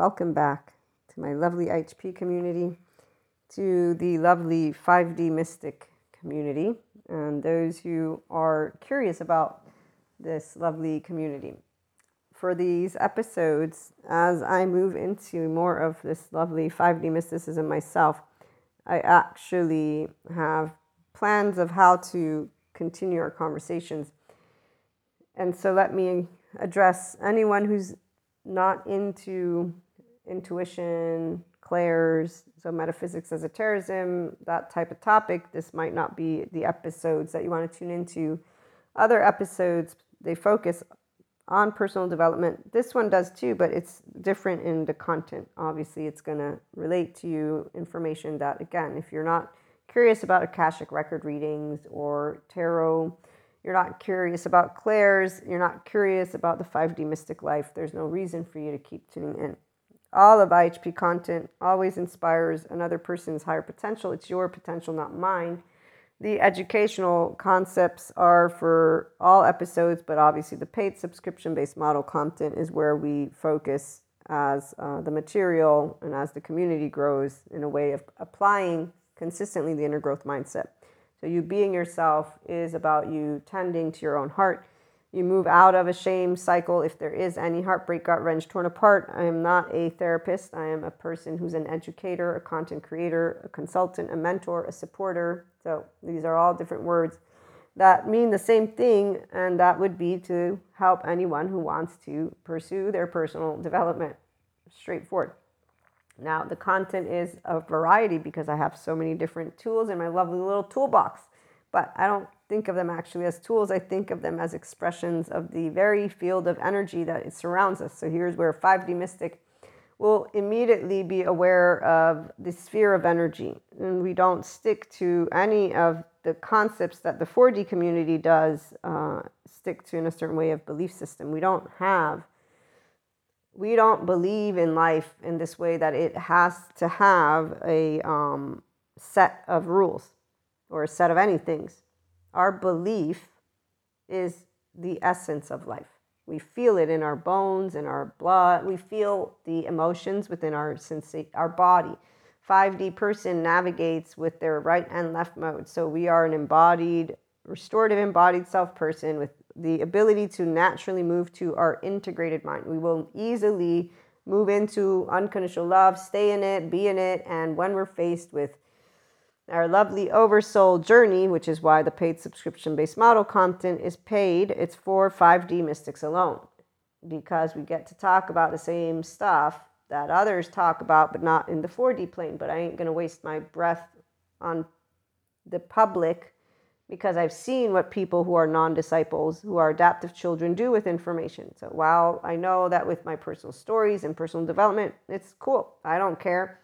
welcome back to my lovely IHP community, to the lovely 5D Mystic community, and those who are curious about this lovely community. For these episodes, as I move into more of this lovely 5D mysticism myself, I actually have plans of how to continue our conversations. And so let me address anyone who's not into intuition, clairs, so metaphysics, esotericism, that type of topic. This might not be the episodes that you want to tune into. Other episodes, they focus on personal development. This one does too, but it's different in the content. Obviously, it's going to relate to you information that, again, if you're not curious about Akashic record readings or tarot, you're not curious about clairs, you're not curious about the 5D mystic life, there's no reason for you to keep tuning in. All of IHP content always inspires another person's higher potential. It's your potential, not mine. The educational concepts are for all episodes, but obviously the paid subscription based model content is where we focus as uh, the material and as the community grows in a way of applying consistently the inner growth mindset. So, you being yourself is about you tending to your own heart. You move out of a shame cycle if there is any heartbreak, gut wrench, torn apart. I am not a therapist. I am a person who's an educator, a content creator, a consultant, a mentor, a supporter. So, these are all different words that mean the same thing, and that would be to help anyone who wants to pursue their personal development. Straightforward. Now, the content is a variety because I have so many different tools in my lovely little toolbox. But I don't think of them actually as tools. I think of them as expressions of the very field of energy that surrounds us. So here's where 5D Mystic will immediately be aware of the sphere of energy. And we don't stick to any of the concepts that the 4D community does uh, stick to in a certain way of belief system. We don't have we don't believe in life in this way that it has to have a um, set of rules or a set of any things. Our belief is the essence of life. We feel it in our bones, in our blood. We feel the emotions within our sensa- our body. 5D person navigates with their right and left mode. So we are an embodied, restorative embodied self person with the ability to naturally move to our integrated mind. We will easily move into unconditional love, stay in it, be in it, and when we're faced with our lovely oversoul journey, which is why the paid subscription based model content is paid, it's for 5D mystics alone because we get to talk about the same stuff that others talk about, but not in the 4D plane. But I ain't gonna waste my breath on the public because I've seen what people who are non disciples, who are adaptive children, do with information. So while I know that with my personal stories and personal development, it's cool. I don't care.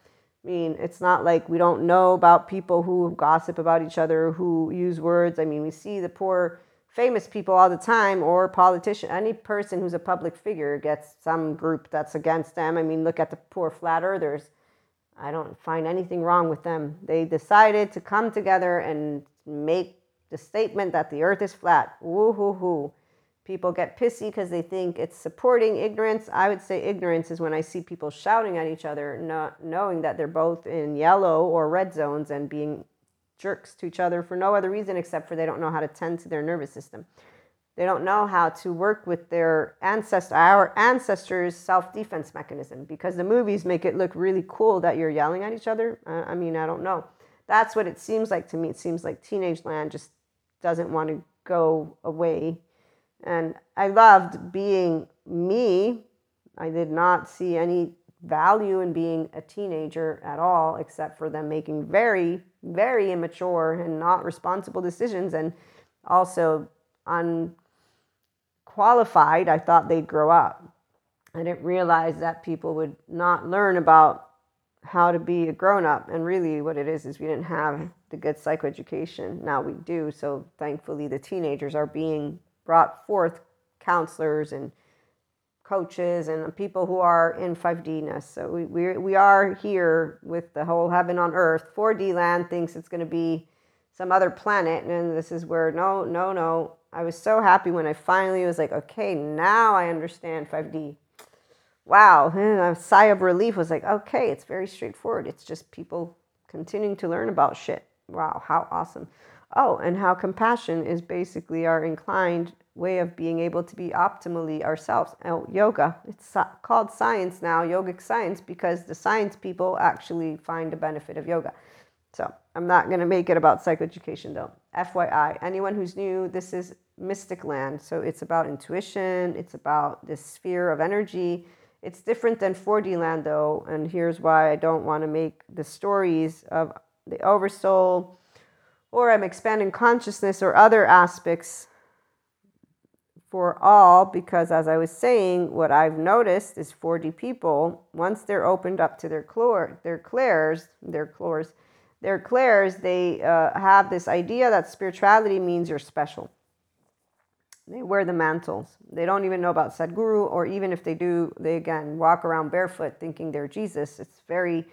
I mean, it's not like we don't know about people who gossip about each other, who use words. I mean, we see the poor famous people all the time or politician any person who's a public figure gets some group that's against them i mean look at the poor flat earthers i don't find anything wrong with them they decided to come together and make the statement that the earth is flat. Woo hoo hoo. People get pissy because they think it's supporting ignorance. I would say ignorance is when I see people shouting at each other, not knowing that they're both in yellow or red zones and being jerks to each other for no other reason except for they don't know how to tend to their nervous system. They don't know how to work with their ancestor, our ancestors' self-defense mechanism because the movies make it look really cool that you're yelling at each other. I mean, I don't know. That's what it seems like to me. It seems like teenage land just doesn't want to go away. And I loved being me. I did not see any value in being a teenager at all, except for them making very, very immature and not responsible decisions and also unqualified. I thought they'd grow up. I didn't realize that people would not learn about how to be a grown up. And really, what it is is we didn't have the good psychoeducation. Now we do. So thankfully, the teenagers are being brought forth counselors and coaches and people who are in 5D-ness. So we, we, we are here with the whole heaven on earth. 4D land thinks it's going to be some other planet. And this is where, no, no, no. I was so happy when I finally was like, okay, now I understand 5D. wow, a sigh of relief was like, okay, it's very straightforward. It's just people continuing to learn about shit. Wow, how awesome. Oh, and how compassion is basically our inclined way of being able to be optimally ourselves. Oh, yoga, it's called science now, yogic science, because the science people actually find the benefit of yoga. So I'm not going to make it about psychoeducation though. FYI, anyone who's new, this is mystic land. So it's about intuition, it's about this sphere of energy. It's different than 4D land though. And here's why I don't want to make the stories of the oversoul or I'm expanding consciousness or other aspects for all because as I was saying, what I've noticed is 4D people, once they're opened up to their chlor, their clairs, their chlors, their clairs, they uh, have this idea that spirituality means you're special. They wear the mantles. They don't even know about Sadhguru, or even if they do, they again walk around barefoot thinking they're Jesus. It's very,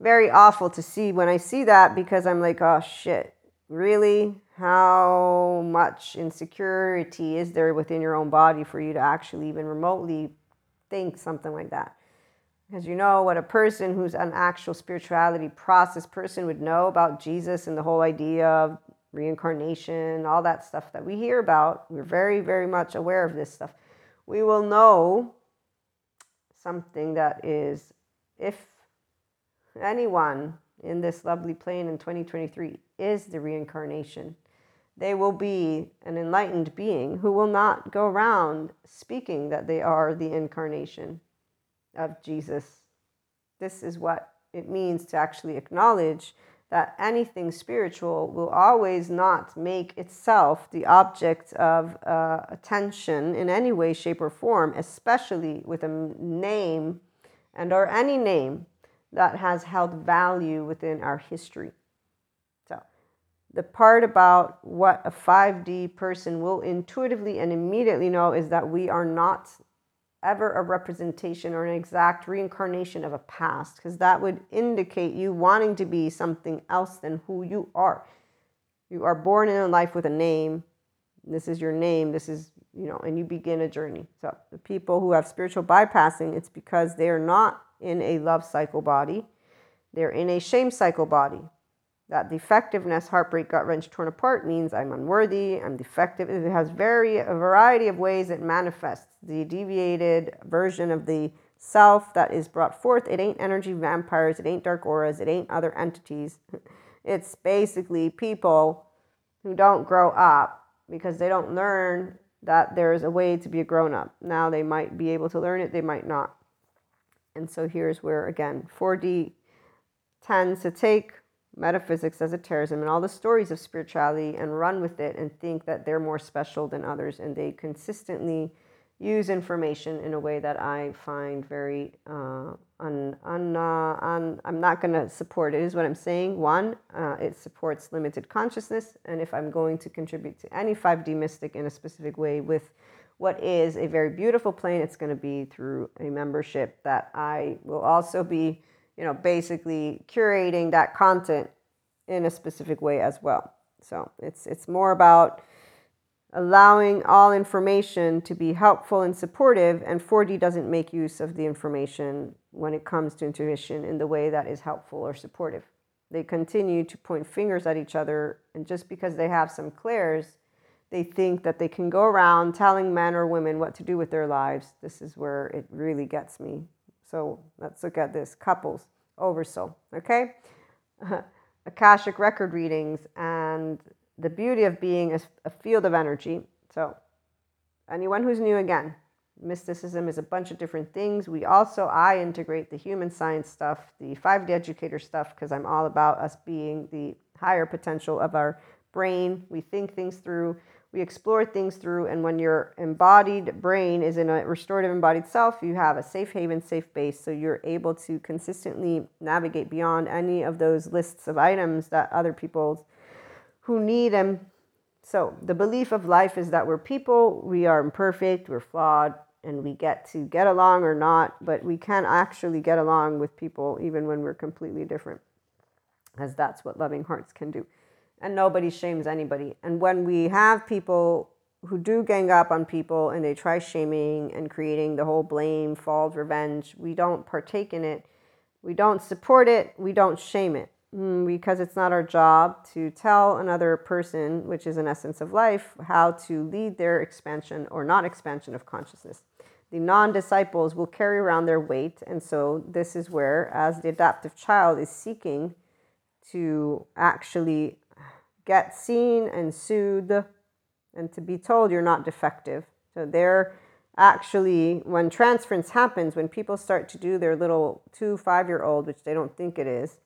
very awful to see when I see that because I'm like, oh shit, really? How much insecurity is there within your own body for you to actually even remotely think something like that? Because you know what a person who's an actual spirituality process person would know about Jesus and the whole idea of reincarnation, all that stuff that we hear about. We're very, very much aware of this stuff. We will know something that is, if anyone in this lovely plane in 2023 is the reincarnation, they will be an enlightened being who will not go around speaking that they are the incarnation of Jesus. This is what it means to actually acknowledge that anything spiritual will always not make itself the object of uh, attention in any way, shape, or form, especially with a name and or any name that has held value within our history. The part about what a 5D person will intuitively and immediately know is that we are not ever a representation or an exact reincarnation of a past, because that would indicate you wanting to be something else than who you are. You are born in a life with a name. This is your name. This is, you know, and you begin a journey. So the people who have spiritual bypassing, it's because they are not in a love cycle body. They're in a shame cycle body. That defectiveness, heartbreak, gut wrench, torn apart means I'm unworthy, I'm defective. It has very a variety of ways it manifests. The deviated version of the self that is brought forth. It ain't energy vampires, it ain't dark auras, it ain't other entities. It's basically people who don't grow up because they don't learn that there's a way to be a grown up. Now they might be able to learn it, they might not. And so here's where, again, 4D tends to take metaphysics, esotericism, and all the stories of spirituality and run with it and think that they're more special than others. And they consistently use information in a way that I find very uh, un, un, uh, un, I'm not going to support it, is what I'm saying. One, uh, it supports limited consciousness. And if I'm going to contribute to any 5D mystic in a specific way with what is a very beautiful plane, it's going to be through a membership that I will also be you know, basically curating that content in a specific way as well. So it's it's more about allowing all information to be helpful and supportive and 4D doesn't make use of the information when it comes to intuition in the way that is helpful or supportive. They continue to point fingers at each other and just because they have some clairs they think that they can go around telling men or women what to do with their lives. This is where it really gets me so let's look at this couples oversoul. Okay, Akashic record readings and the beauty of being a, a field of energy. So anyone who's new again, mysticism is a bunch of different things. We also I integrate the human science stuff, the 5D educator stuff because I'm all about us being the higher potential of our brain. We think things through we explore things through and when your embodied brain is in a restorative embodied self you have a safe haven safe base. So you're able to consistently navigate beyond any of those lists of items that other people who need them so the belief of life is that we're people we are imperfect we're flawed and we get to get along or not but we can actually get along with people even when we're completely different as that's what loving hearts can do and nobody shames anybody. And when we have people who do gang up on people and they try shaming and creating the whole blame, fault, revenge. We don't partake in it. We don't support it. We don't shame it mm, because it's not our job to tell another person, which is an essence of life, how to lead their expansion or not expansion of consciousness. The non disciples will carry around their weight. And so, this is where, as the adaptive child is seeking to actually get seen and soothed and to be told you're not defective. So they're actually, when transference happens, when people start to do their little two, five year old, which they don't think it is,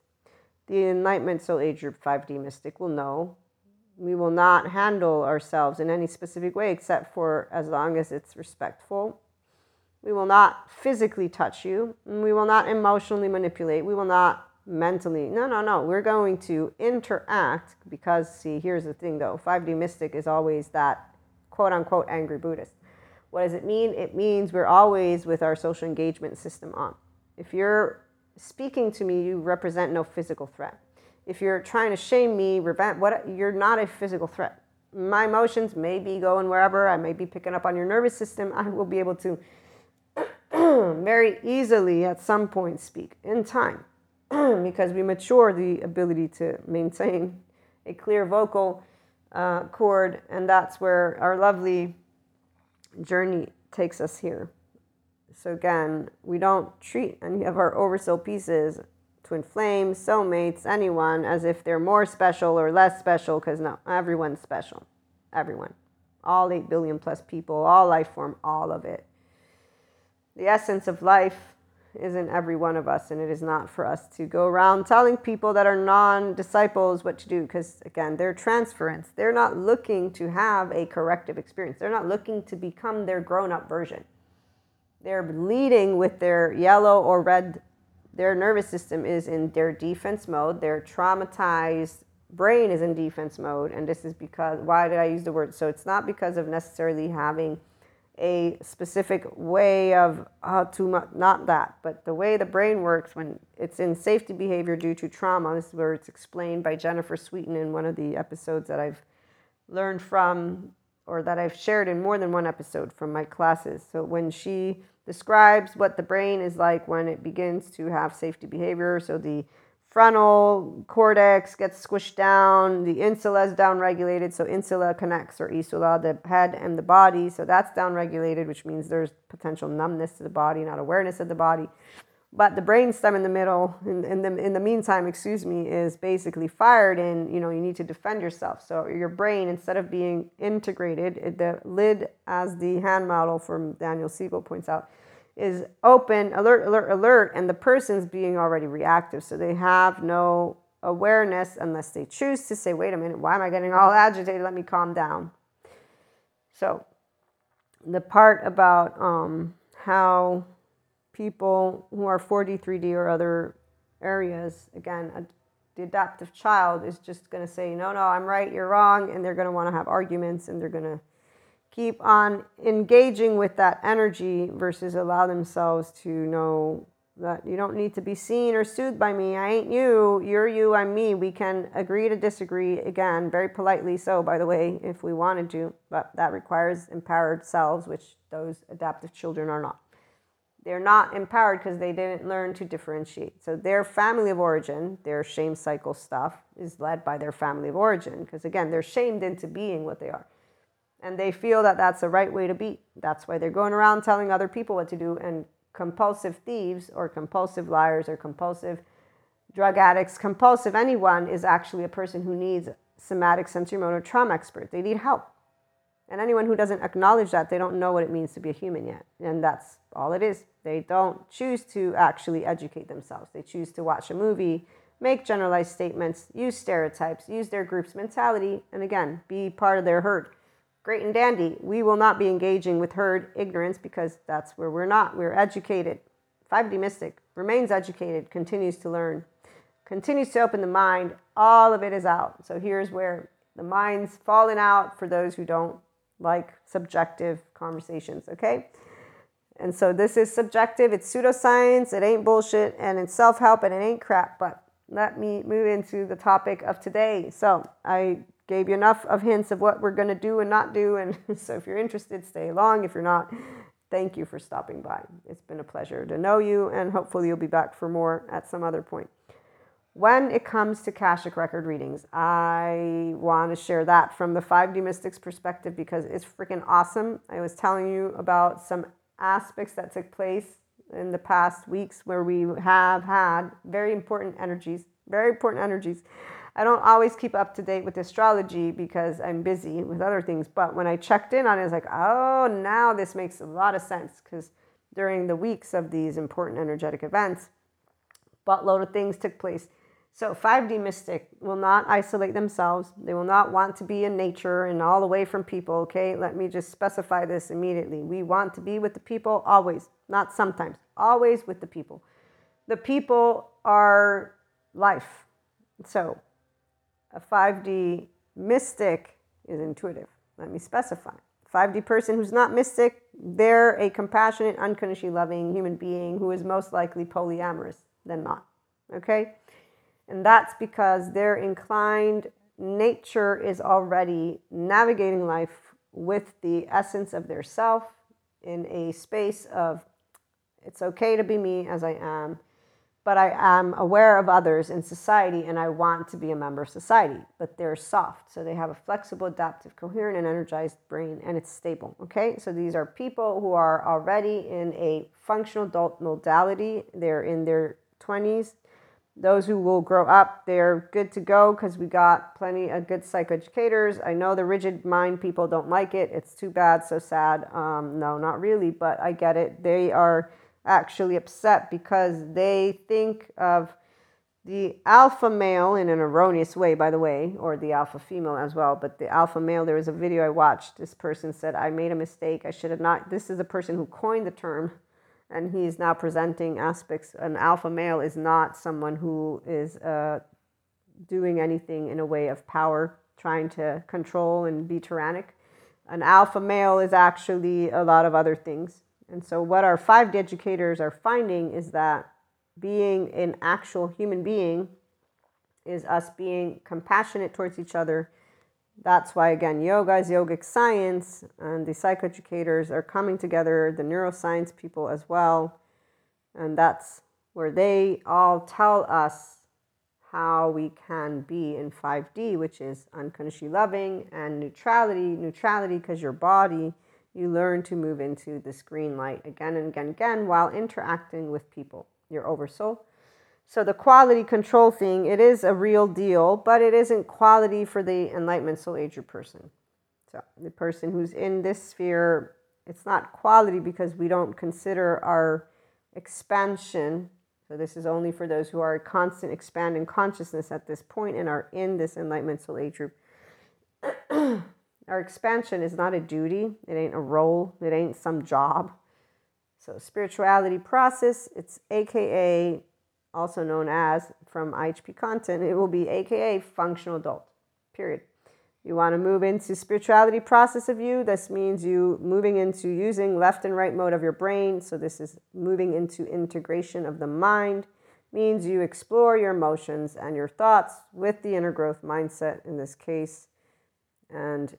the Enlightenment Soul Age Group 5D Mystic will know we will not handle ourselves in any specific way except for as long as it's respectful. We will not physically touch you. And we will not emotionally manipulate. We will not mentally. No, no, no. We're going to interact because, see, here's the thing though 5D Mystic is always that quote unquote angry Buddhist. What does it mean? It means we're always with our social engagement system on. If you're speaking to me, you represent no physical threat. If you're trying to shame me, revent, what, you're not a physical threat. My emotions may be going wherever, I may be picking up on your nervous system. I will be able to very easily at some point speak in time because we mature the ability to maintain a clear vocal uh, cord, and that's where our lovely journey takes us here. So, again, we don't treat any of our oversoul pieces, twin flames, soulmates, anyone as if they're more special or less special, because no, everyone's special. Everyone. All 8 billion plus people, all life form, all of it. The essence of life is in every one of us, and it is not for us to go around telling people that are non disciples what to do because, again, they're transference. They're not looking to have a corrective experience, they're not looking to become their grown up version. They're leading with their yellow or red, their nervous system is in their defense mode, their traumatized brain is in defense mode, and this is because why did I use the word? So it's not because of necessarily having a specific way of how to not that but the way the brain works when it's in safety behavior due to trauma this is where it's explained by jennifer sweeton in one of the episodes that i've learned from or that i've shared in more than one episode from my classes. So when she describes what the brain is like when it begins to have safety behavior so the frontal cortex gets squished down, the insula is downregulated, so insula connects or isula, the head and the body, so that's downregulated, which means there's potential numbness to the body, not awareness of the body. But the brainstem in the middle, in, in, the, in the meantime, excuse me, is basically fired and, you know, you need to defend yourself. So your brain, instead of being integrated, the lid, as the hand model from Daniel Siegel points out, is open, alert, alert, alert, and the person's being already reactive. So they have no awareness unless they choose to say, wait a minute, why am I getting all agitated? Let me calm down. So the part about um, how people who are 4D, 3D, or other areas, again, a, the adaptive child is just going to say, no, no, I'm right, you're wrong, and they're going to want to have arguments and they're going to keep on engaging with that energy versus allow themselves to know that you don't need to be seen or soothed by me. I ain't you. You're you. I'm me. We can agree to disagree again, very politely so, by the way, if we wanted to, but that requires empowered selves, which those adaptive children are not. They're not empowered because they didn't learn to differentiate. So their family of origin, their shame cycle stuff, is led by their family of origin because, again, they're shamed into being what they are and they feel that that's the right way to be. That's why they're going around telling other people what to do. And compulsive thieves or compulsive liars or compulsive drug addicts, compulsive anyone is actually a person who needs somatic sensory motor trauma expert. They need help. And anyone who doesn't acknowledge that, they don't know what it means to be a human yet. And that's all it is. They don't choose to actually educate themselves. They choose to watch a movie, make generalized statements, use stereotypes, use their group's mentality, and again, be part of their herd great and dandy. We will not be engaging with herd ignorance because that's where we're not. We're educated. 5D Mystic remains educated, continues to learn, continues to open the mind. All of it is out. So here's where the mind's fallen out for those who don't like subjective conversations, okay? And so this is subjective, it's pseudoscience, it ain't bullshit, and it's self help and it ain't crap. But let me move into the topic of today. So I gave you enough of hints of what we're going to do and not do. And so if you're interested, stay along. If you're not, thank you for stopping by. It's been a pleasure to know you, and hopefully you'll be back for more at some other point. When it comes to Akashic Record readings, I want to share that from the 5D Mystics perspective because it's freaking awesome. I was telling you about some aspects that took place in the past weeks where we have had very important energies, very important energies. I don't always keep up to date with astrology because I'm busy with other things. But when I checked in on it, I was like, oh, now this makes a lot of sense because during the weeks of these important energetic events, buttload of things took place. So 5D mystic will not isolate themselves. They will not want to be in nature and all away from people. Okay, let me just specify this immediately. We want to be with the people always, not sometimes, always with the people. The people are life. So a 5D mystic is intuitive. Let me specify. 5D person who's not mystic, they're a compassionate, unconditionally loving human being who is most likely polyamorous than not. Okay? And that's because their inclined nature is already navigating life with the essence of their self in a space of it's okay to be me as I am, but I am aware of others in society and I want to be a member of society. But they're soft, so they have a flexible, adaptive, coherent, and energized brain, and it's stable. Okay, so these are people who are already in a functional adult modality, they're in their 20s those who will grow up, they're good to go because we got plenty of good psychoeducators. I know the rigid mind people don't like it. It's too bad, so sad. Um, no, not really, but I get it. They are actually upset because they think of the alpha male in an erroneous way, by the way, or the alpha female as well. But the alpha male, there was a video I watched. This person said, I made a mistake. I should have not. This is a person who coined the term and he is now presenting aspects. An alpha male is not someone who is uh, doing anything in a way of power, trying to control and be tyrannic. An alpha male is actually a lot of other things. And so, what our 5D educators are finding is that being an actual human being is us being compassionate towards each other that's why, again, yoga is yogic science, and the psychoeducators are coming together, the neuroscience people as well. And that's where they all tell us how we can be in 5D, which is unconditionally loving and neutrality. Neutrality, because your body, you learn to move into this green light again and again and again while interacting with people, your oversoul so the quality control thing, it is a real deal, but it isn't quality for the enlightenment soul ager person. So the person who's in this sphere, it's not quality because we don't consider our expansion. So this is only for those who are constant expanding consciousness at this point and are in this enlightenment soul age group. Our expansion is not a duty. It ain't a role. It ain't some job. So spirituality process, it's AKA also known as from IHP content, it will be AKA functional adult, period. You want to move into spirituality process of you. This means you moving into using left and right mode of your brain. So this is moving into integration of the mind. Means you explore your emotions and your thoughts with the inner growth mindset in this case. And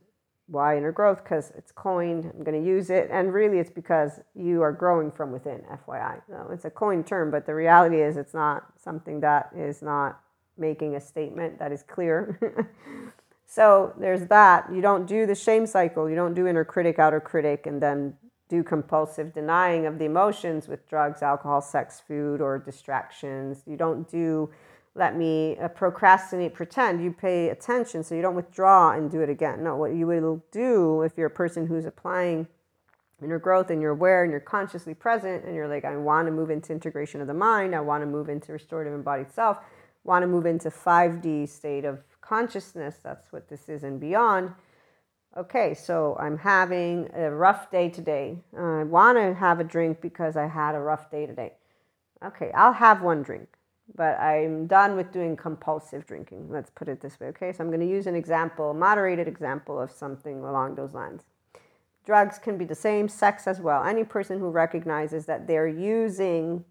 why inner growth? Because it's coined. I'm going to use it. And really, it's because you are growing from within, FYI. No, it's a coined term, but the reality is it's not something that is not making a statement that is clear. so there's that. You don't do the shame cycle. You don't do inner critic, outer critic, and then do compulsive denying of the emotions with drugs, alcohol, sex, food, or distractions. You don't do let me uh, procrastinate, pretend. You pay attention so you don't withdraw and do it again. No, what you will do if you're a person who's applying inner growth and you're aware and you're consciously present and you're like, I want to move into integration of the mind, I want to move into restorative embodied self, want to move into 5D state of consciousness. That's what this is and beyond. Okay, so I'm having a rough day today. I want to have a drink because I had a rough day today. Okay, I'll have one drink but I'm done with doing compulsive drinking. Let's put it this way, okay? So I'm going to use an example, moderated example of something along those lines. Drugs can be the same, sex as well. Any person who recognizes that they're using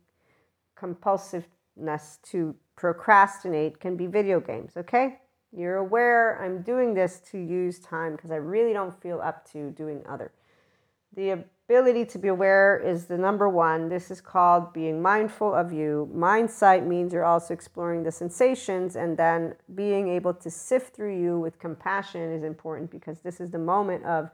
compulsiveness to procrastinate can be video games, okay? You're aware I'm doing this to use time because I really don't feel up to doing other. The ability to be aware is the number one. This is called being mindful of you. Mind sight means you're also exploring the sensations, and then being able to sift through you with compassion is important because this is the moment of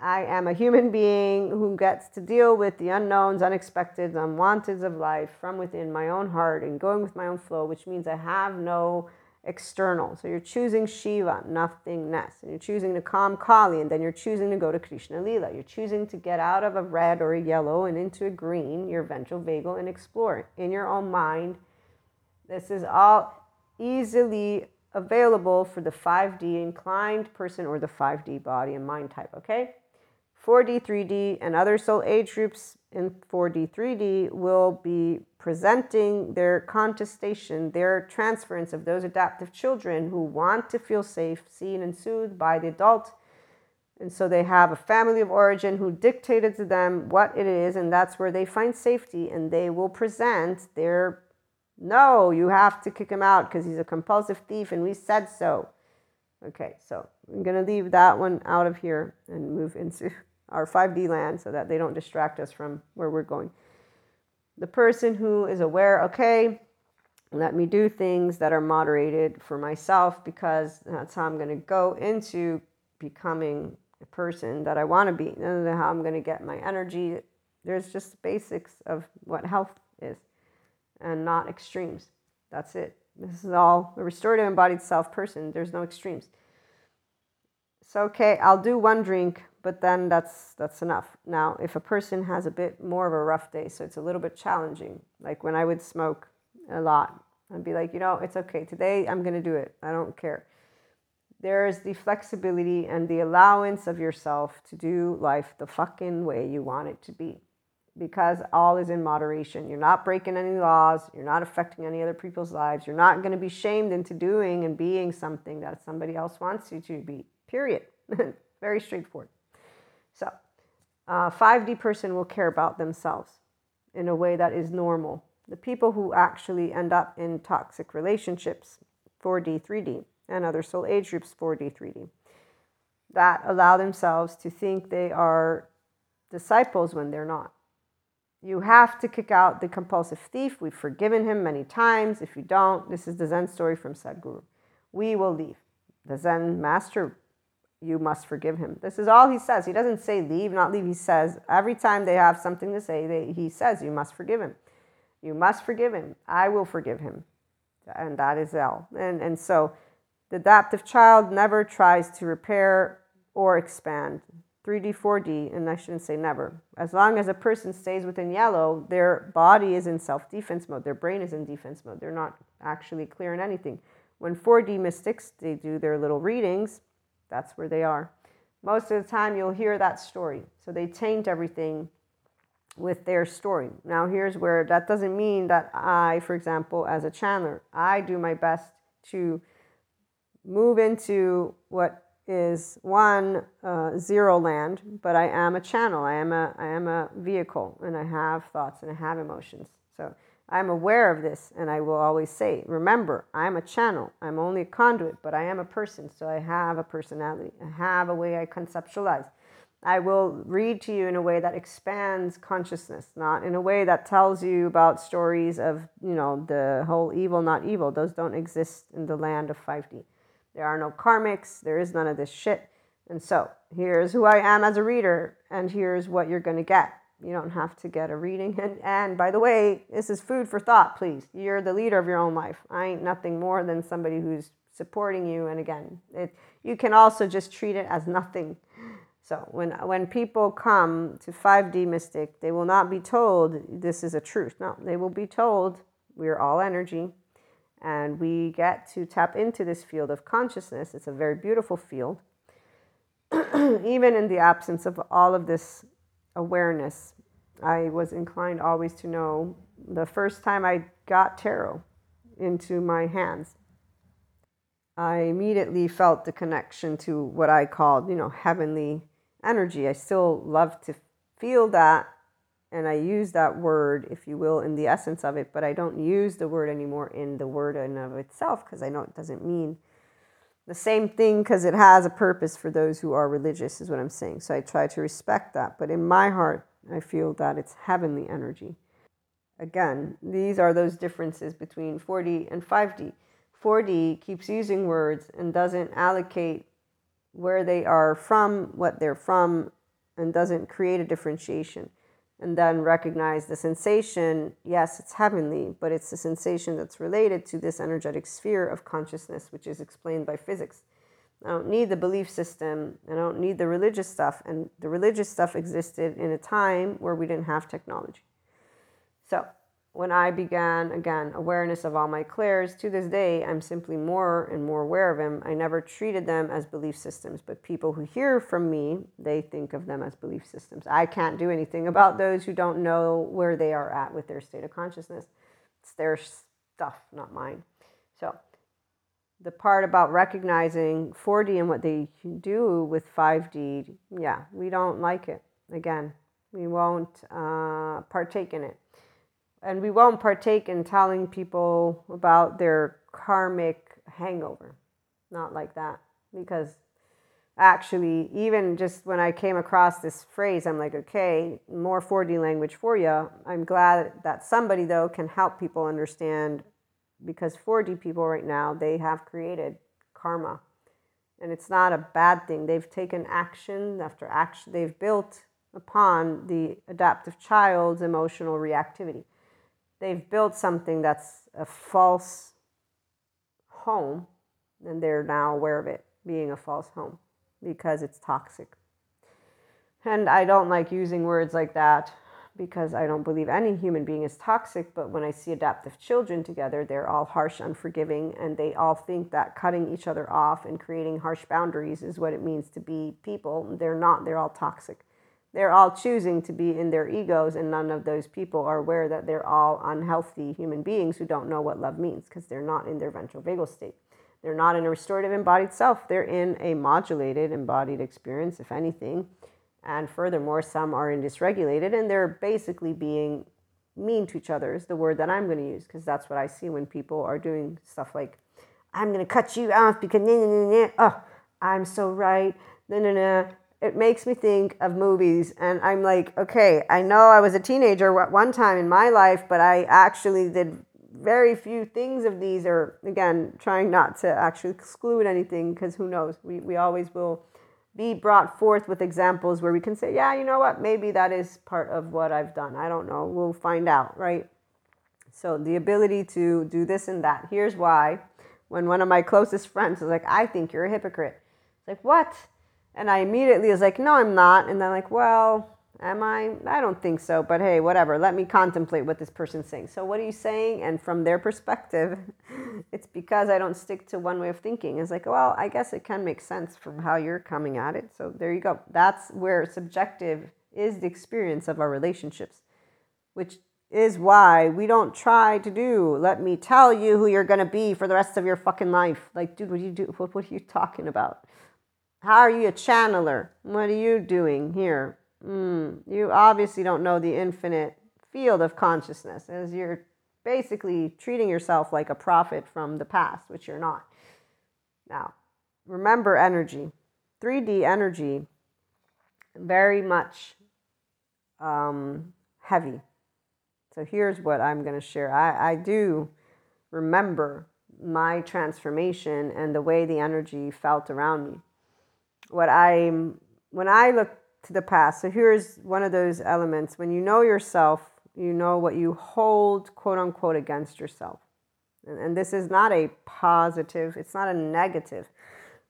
I am a human being who gets to deal with the unknowns, unexpected, unwanteds of life from within my own heart and going with my own flow, which means I have no external. So you're choosing Shiva, nothingness. And you're choosing to calm Kali, and then you're choosing to go to Krishna Lila. You're choosing to get out of a red or a yellow and into a green, your ventral vagal, and explore in your own mind. This is all easily available for the 5D inclined person or the 5D body and mind type, okay? 4D, 3D, and other soul age groups in 4D, 3D will be presenting their contestation, their transference of those adaptive children who want to feel safe, seen, and soothed by the adult. And so they have a family of origin who dictated to them what it is, and that's where they find safety. And they will present their no, you have to kick him out because he's a compulsive thief, and we said so. Okay, so I'm going to leave that one out of here and move into our 5D land so that they don't distract us from where we're going. The person who is aware, okay, let me do things that are moderated for myself because that's how I'm going to go into becoming the person that I want to be. And how I'm going to get my energy. There's just the basics of what health is and not extremes. That's it. This is all a restorative embodied self person. There's no extremes. So, okay, I'll do one drink but then that's that's enough. Now, if a person has a bit more of a rough day, so it's a little bit challenging, like when I would smoke a lot, I'd be like, you know, it's okay. Today I'm to do it. I don't care. There's the flexibility and the allowance of yourself to do life the fucking way you want it to be. Because all is in moderation. You're not breaking any laws. You're not affecting any other people's lives. You're not going to be shamed into doing and being something that somebody else wants you to be. Period. Very straightforward. Uh, a 5D person will care about themselves in a way that is normal. The people who actually end up in toxic relationships, 4D, 3D, and other soul age groups, 4D, 3D, that allow themselves to think they are disciples when they're not. You have to kick out the compulsive thief. We've forgiven him many times. If you don't, this is the Zen story from Sadhguru. We will leave. The Zen master you must forgive him. This is all he says. He doesn't say leave, not leave. He says every time they have something to say, they, he says, You must forgive him. You must forgive him. I will forgive him. And that is all. And, and so the adaptive child never tries to repair or expand. 3D, 4D, and I shouldn't say never. As long as a person stays within yellow, their body is in self defense mode, their brain is in defense mode. They're not actually clearing anything. When 4D mystics, they do their little readings, that's where they are. Most of the time, you'll hear that story. So they taint everything with their story. Now, here's where that doesn't mean that I, for example, as a channeler, I do my best to move into what is one uh, zero land, but I am a channel. I am a I am a vehicle, and I have thoughts and I have emotions. So I'm aware of this, and I will always say, remember, I'm a channel. I'm only a conduit, but I am a person, so I have a personality. I have a way I conceptualize. I will read to you in a way that expands consciousness, not in a way that tells you about stories of, you know, the whole evil, not evil. Those don't exist in the land of 5D. There are no karmics, there is none of this shit. And so, here's who I am as a reader, and here's what you're going to get. You don't have to get a reading. And, and by the way, this is food for thought, please. You're the leader of your own life. I ain't nothing more than somebody who's supporting you. And again, it, you can also just treat it as nothing. So when, when people come to 5D Mystic, they will not be told this is a truth. No, they will be told we're all energy and we get to tap into this field of consciousness. It's a very beautiful field. Even in the absence of all of this awareness. I was inclined always to know the first time I got tarot into my hands. I immediately felt the connection to what I called, you know, heavenly energy. I still love to feel that and I use that word, if you will, in the essence of it, but I don't use the word anymore in the word in of itself because I know it doesn't mean the same thing because it has a purpose for those who are religious, is what I'm saying. So I try to respect that. But in my heart, I feel that it's heavenly energy. Again, these are those differences between 4D and 5D. 4D keeps using words and doesn't allocate where they are from, what they're from, and doesn't create a differentiation. And then recognize the sensation. Yes, it's heavenly, but it's a sensation that's related to this energetic sphere of consciousness, which is explained by physics. I don't need the belief system. I don't need the religious stuff. And the religious stuff existed in a time where we didn't have technology. So, when I began, again, awareness of all my clairs, to this day, I'm simply more and more aware of them. I never treated them as belief systems, but people who hear from me, they think of them as belief systems. I can't do anything about those who don't know where they are at with their state of consciousness. It's their stuff, not mine. So, the part about recognizing 4D and what they do with 5D, yeah, we don't like it. Again, we won't uh, partake in it and we won't partake in telling people about their karmic hangover. Not like that. Because actually, even just when I came across this phrase, I'm like, okay, more 4D language for you. I'm glad that somebody, though, can help people understand because 4D people right now, they have created karma. And it's not a bad thing. They've taken action after action, they've built upon the adaptive child's emotional reactivity they've built something that's a false home and they're now aware of it being a false home because it's toxic. And I don't like using words like that because I don't believe any human being is toxic. But when I see adaptive children together, they're all harsh, unforgiving, and they all think that cutting each other off and creating harsh boundaries is what it means to be people. They're not, they're all toxic. They're all choosing to be in their egos, and none of those people are aware that they're all unhealthy human beings who don't know what love means because they're not in their ventral vagal state. They're not in a restorative embodied self. They're in a modulated embodied experience, if anything. And furthermore, some are in dysregulated and they're basically being mean to each other, is the word that I'm going to use because that's what I see when people are doing stuff like, I'm going to cut you off because, nah, nah, nah, oh, I'm so right. No, no, no it makes me think of movies and i'm like okay i know i was a teenager at one time in my life but i actually did very few things of these or again trying not to actually exclude anything because who knows? We, we always will be brought forth with examples where we can say yeah you know what? Maybe that is part of what i've done. I don't know. We'll find out right? So the ability to do this and that. Here's why. When one of my closest friends was like i think you're a hypocrite. It's like what and I immediately was like, no, I'm not. And then, like, well, am I? I don't think so. But hey, whatever. Let me contemplate what this person's saying. So, what are you saying? And from their perspective, it's because I don't stick to one way of thinking. It's like, well, I guess it can make sense from how you're coming at it. So, there you go. That's where subjective is the experience of our relationships, which is why we don't try to do let me tell you who you're going to be for the rest of your fucking life like dude what do you do what, what are you talking about how are you a channeler? What are you doing here? Mm, you obviously don't know the infinite field of consciousness, as you're basically treating yourself like a prophet from the past, which you're not. Now, remember energy. 3D energy, very much um, heavy. So here's what I'm going to share. I, I do remember my transformation and the way the energy felt around me what I'm when I look to the past. So here's one of those elements when you know yourself, you know what you hold, quote unquote, against yourself. And, and this is not a positive, it's not a negative,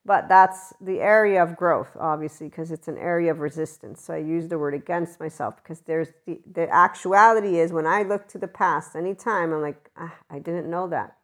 but that's the area of growth, obviously, because it's an area of resistance. So I use the word against myself because there's the, the actuality is when I look to the past, anytime I'm like, ah, I didn't know that.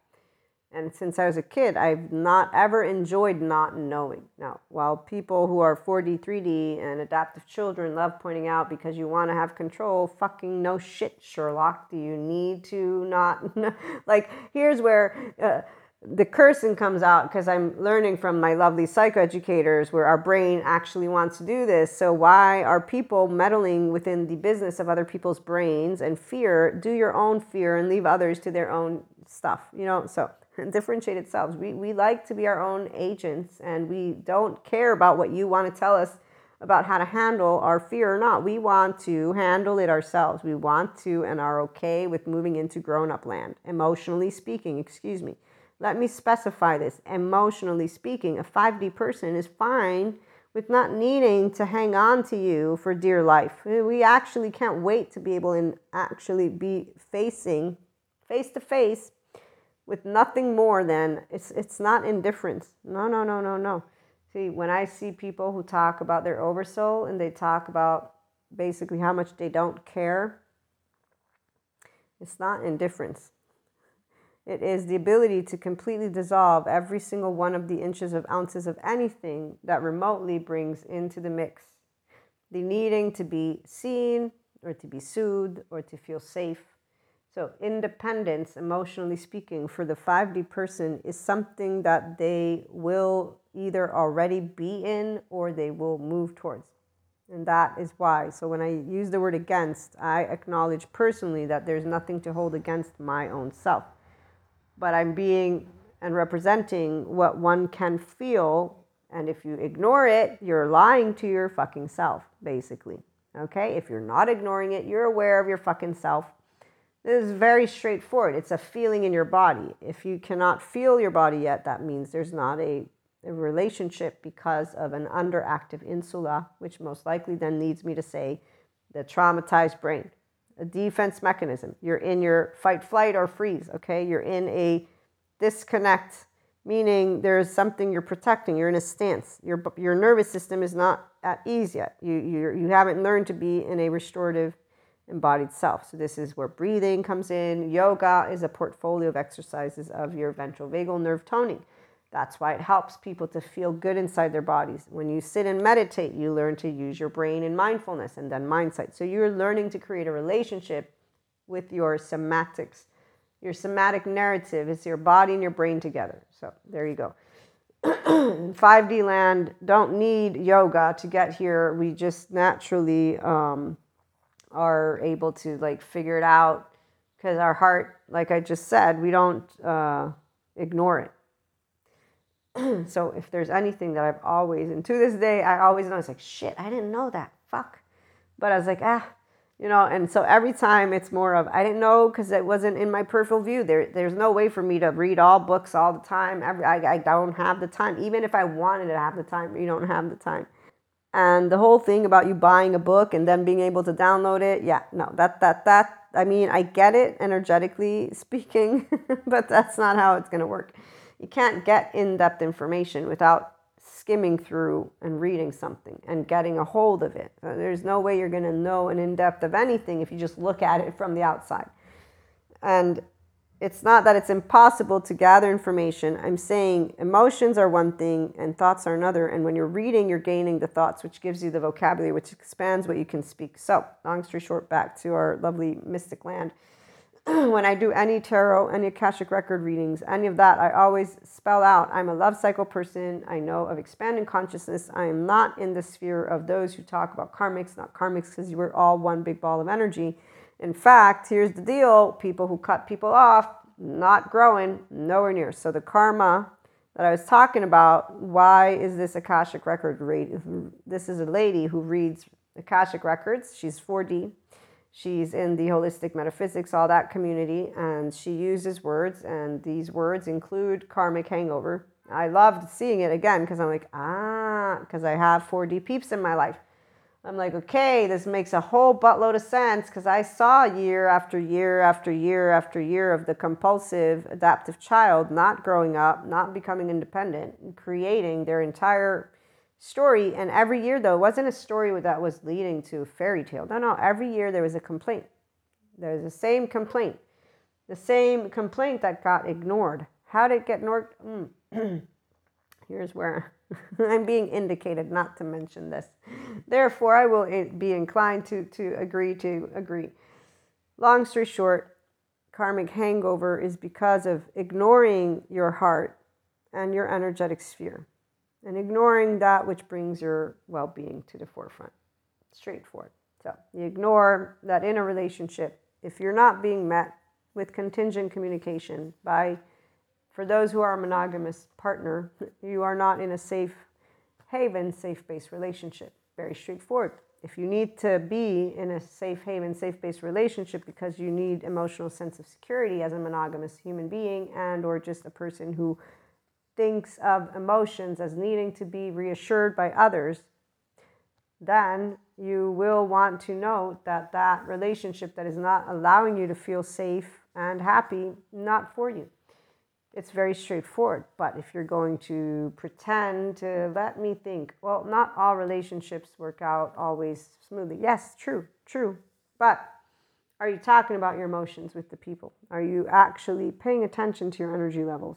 And since I was a kid, I've not ever enjoyed not knowing. Now, while people who are 4D, 3D, and adaptive children love pointing out because you want to have control, fucking no shit, Sherlock. Do you need to not know? Like, here's where. Uh, the cursing comes out because I'm learning from my lovely psychoeducators where our brain actually wants to do this. So, why are people meddling within the business of other people's brains and fear? Do your own fear and leave others to their own stuff, you know? So, differentiated selves. We, we like to be our own agents and we don't care about what you want to tell us about how to handle our fear or not. We want to handle it ourselves. We want to and are okay with moving into grown up land, emotionally speaking, excuse me. Let me specify this. Emotionally speaking, a 5D person is fine with not needing to hang on to you for dear life. We actually can't wait to be able to actually be facing face to face with nothing more than it's it's not indifference. No, no, no, no, no. See, when I see people who talk about their oversoul and they talk about basically how much they don't care, it's not indifference. It is the ability to completely dissolve every single one of the inches of ounces of anything that remotely brings into the mix. The needing to be seen or to be soothed or to feel safe so, independence, emotionally speaking, for the 5D person is something that they will either already be in or they will move towards. And that is why. So, when I use the word against, I acknowledge personally that there's nothing to hold against my own self. But I'm being and representing what one can feel. And if you ignore it, you're lying to your fucking self, basically. Okay? If you're not ignoring it, you're aware of your fucking self this is very straightforward. It's a feeling in your body. If you cannot feel your body yet, that means there's not a, a relationship because of an underactive insula, which most likely then leads me to say the traumatized brain, a defense mechanism. You're in your fight, flight, or freeze, okay? You're in a disconnect, meaning there's something you're protecting. You're in a stance. Your, your nervous system is not at ease yet. You, you, you haven't learned to be in a restorative embodied self. So, this is where breathing comes in. Yoga is a portfolio of exercises of your ventral vagal nerve toning. That's why it helps people to feel good inside their bodies. When you sit and meditate, you learn to use your brain in mindfulness and then mindset. So, you're learning to create a relationship with your somatics. Your somatic narrative is your body and your brain together. So, there you go. 5D land don't need yoga to get here. We just naturally um, are able to like figure it out because our heart, like I just said, we don't uh, ignore it. so if there's anything that I've always, and to this day, I always know it's like, shit, I didn't know that. Fuck. But I was like, ah, you know, and so every time it's more of, I didn't know because it wasn't in my peripheral view. There, there's no way for me to read all books all the time. Every, I, I don't have the time. Even if I wanted to have the time, you don't have the time. And the whole thing about you buying a book and then being able to download it, yeah, no, that that that I mean, I get it energetically speaking, but that's not how it's going to work. You can't get in-depth information without skimming through and reading something and getting a hold of it. Uh, there's no way you're going to know an in-depth of anything if you just look at it from the outside. And it's not that it's impossible to gather information. I'm saying emotions are one thing and thoughts are another. And when you're reading, you're gaining the thoughts, which gives you the vocabulary, which expands what you can speak. So, long story short, back to our lovely mystic land. when I do any tarot, any Akashic record readings, any of that, I always spell out I'm a love cycle person. I know of expanding consciousness. I am not in the sphere of those who talk about karmics, not karmics, because you are all one big ball of energy. In fact, here's the deal people who cut people off, not growing, nowhere near. So the karma that I was talking about, why is this Akashic record read? This is a lady who reads Akashic records. She's 4D. She's in the holistic metaphysics, all that community, and she uses words, and these words include karmic hangover. I loved seeing it again because I'm like, ah, because I have 4D peeps in my life. I'm like, okay, this makes a whole buttload of sense because I saw year after year after year after year of the compulsive adaptive child not growing up, not becoming independent, creating their entire story. And every year, though, it wasn't a story that was leading to a fairy tale. No, no, every year there was a complaint. There was the same complaint, the same complaint that got ignored. How did it get ignored? Mm. Here's where I'm being indicated not to mention this. Therefore, I will eh, be inclined to, to agree to agree. Long story short, karmic hangover is because of ignoring your heart and your energetic sphere and ignoring that which brings your well being to the forefront. Straightforward. So you ignore that in a relationship, if you're not being met with contingent communication by For those who are a monogamous partner, you are not in a safe haven, safe based relationship. Very straightforward. If you need to be in a safe haven, safe based relationship because you need emotional sense of security as a monogamous human being and or just a person who thinks of emotions as needing to be reassured by others, then you will want to note that that relationship that is not allowing you to feel safe and happy, not for you. It's very straightforward. But if you're going to pretend to let me think, well, not all relationships work out always smoothly. Yes, true, true. But are you talking about your emotions with the people? Are you actually paying attention to your energy levels?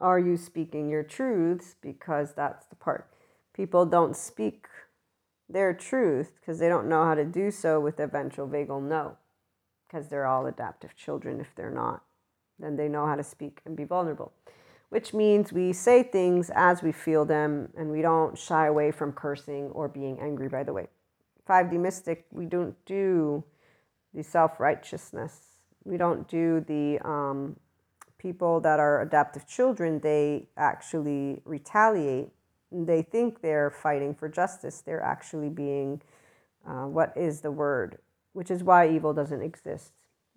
Are you speaking your truths? Because that's the part. People don't speak their truth because they don't know how to do so with the ventral vagal no, because they're all adaptive children if they're not. Then they know how to speak and be vulnerable, which means we say things as we feel them and we don't shy away from cursing or being angry, by the way. 5D Mystic, we don't do the self righteousness. We don't do the um, people that are adaptive children, they actually retaliate. They think they're fighting for justice. They're actually being, uh, what is the word? Which is why evil doesn't exist.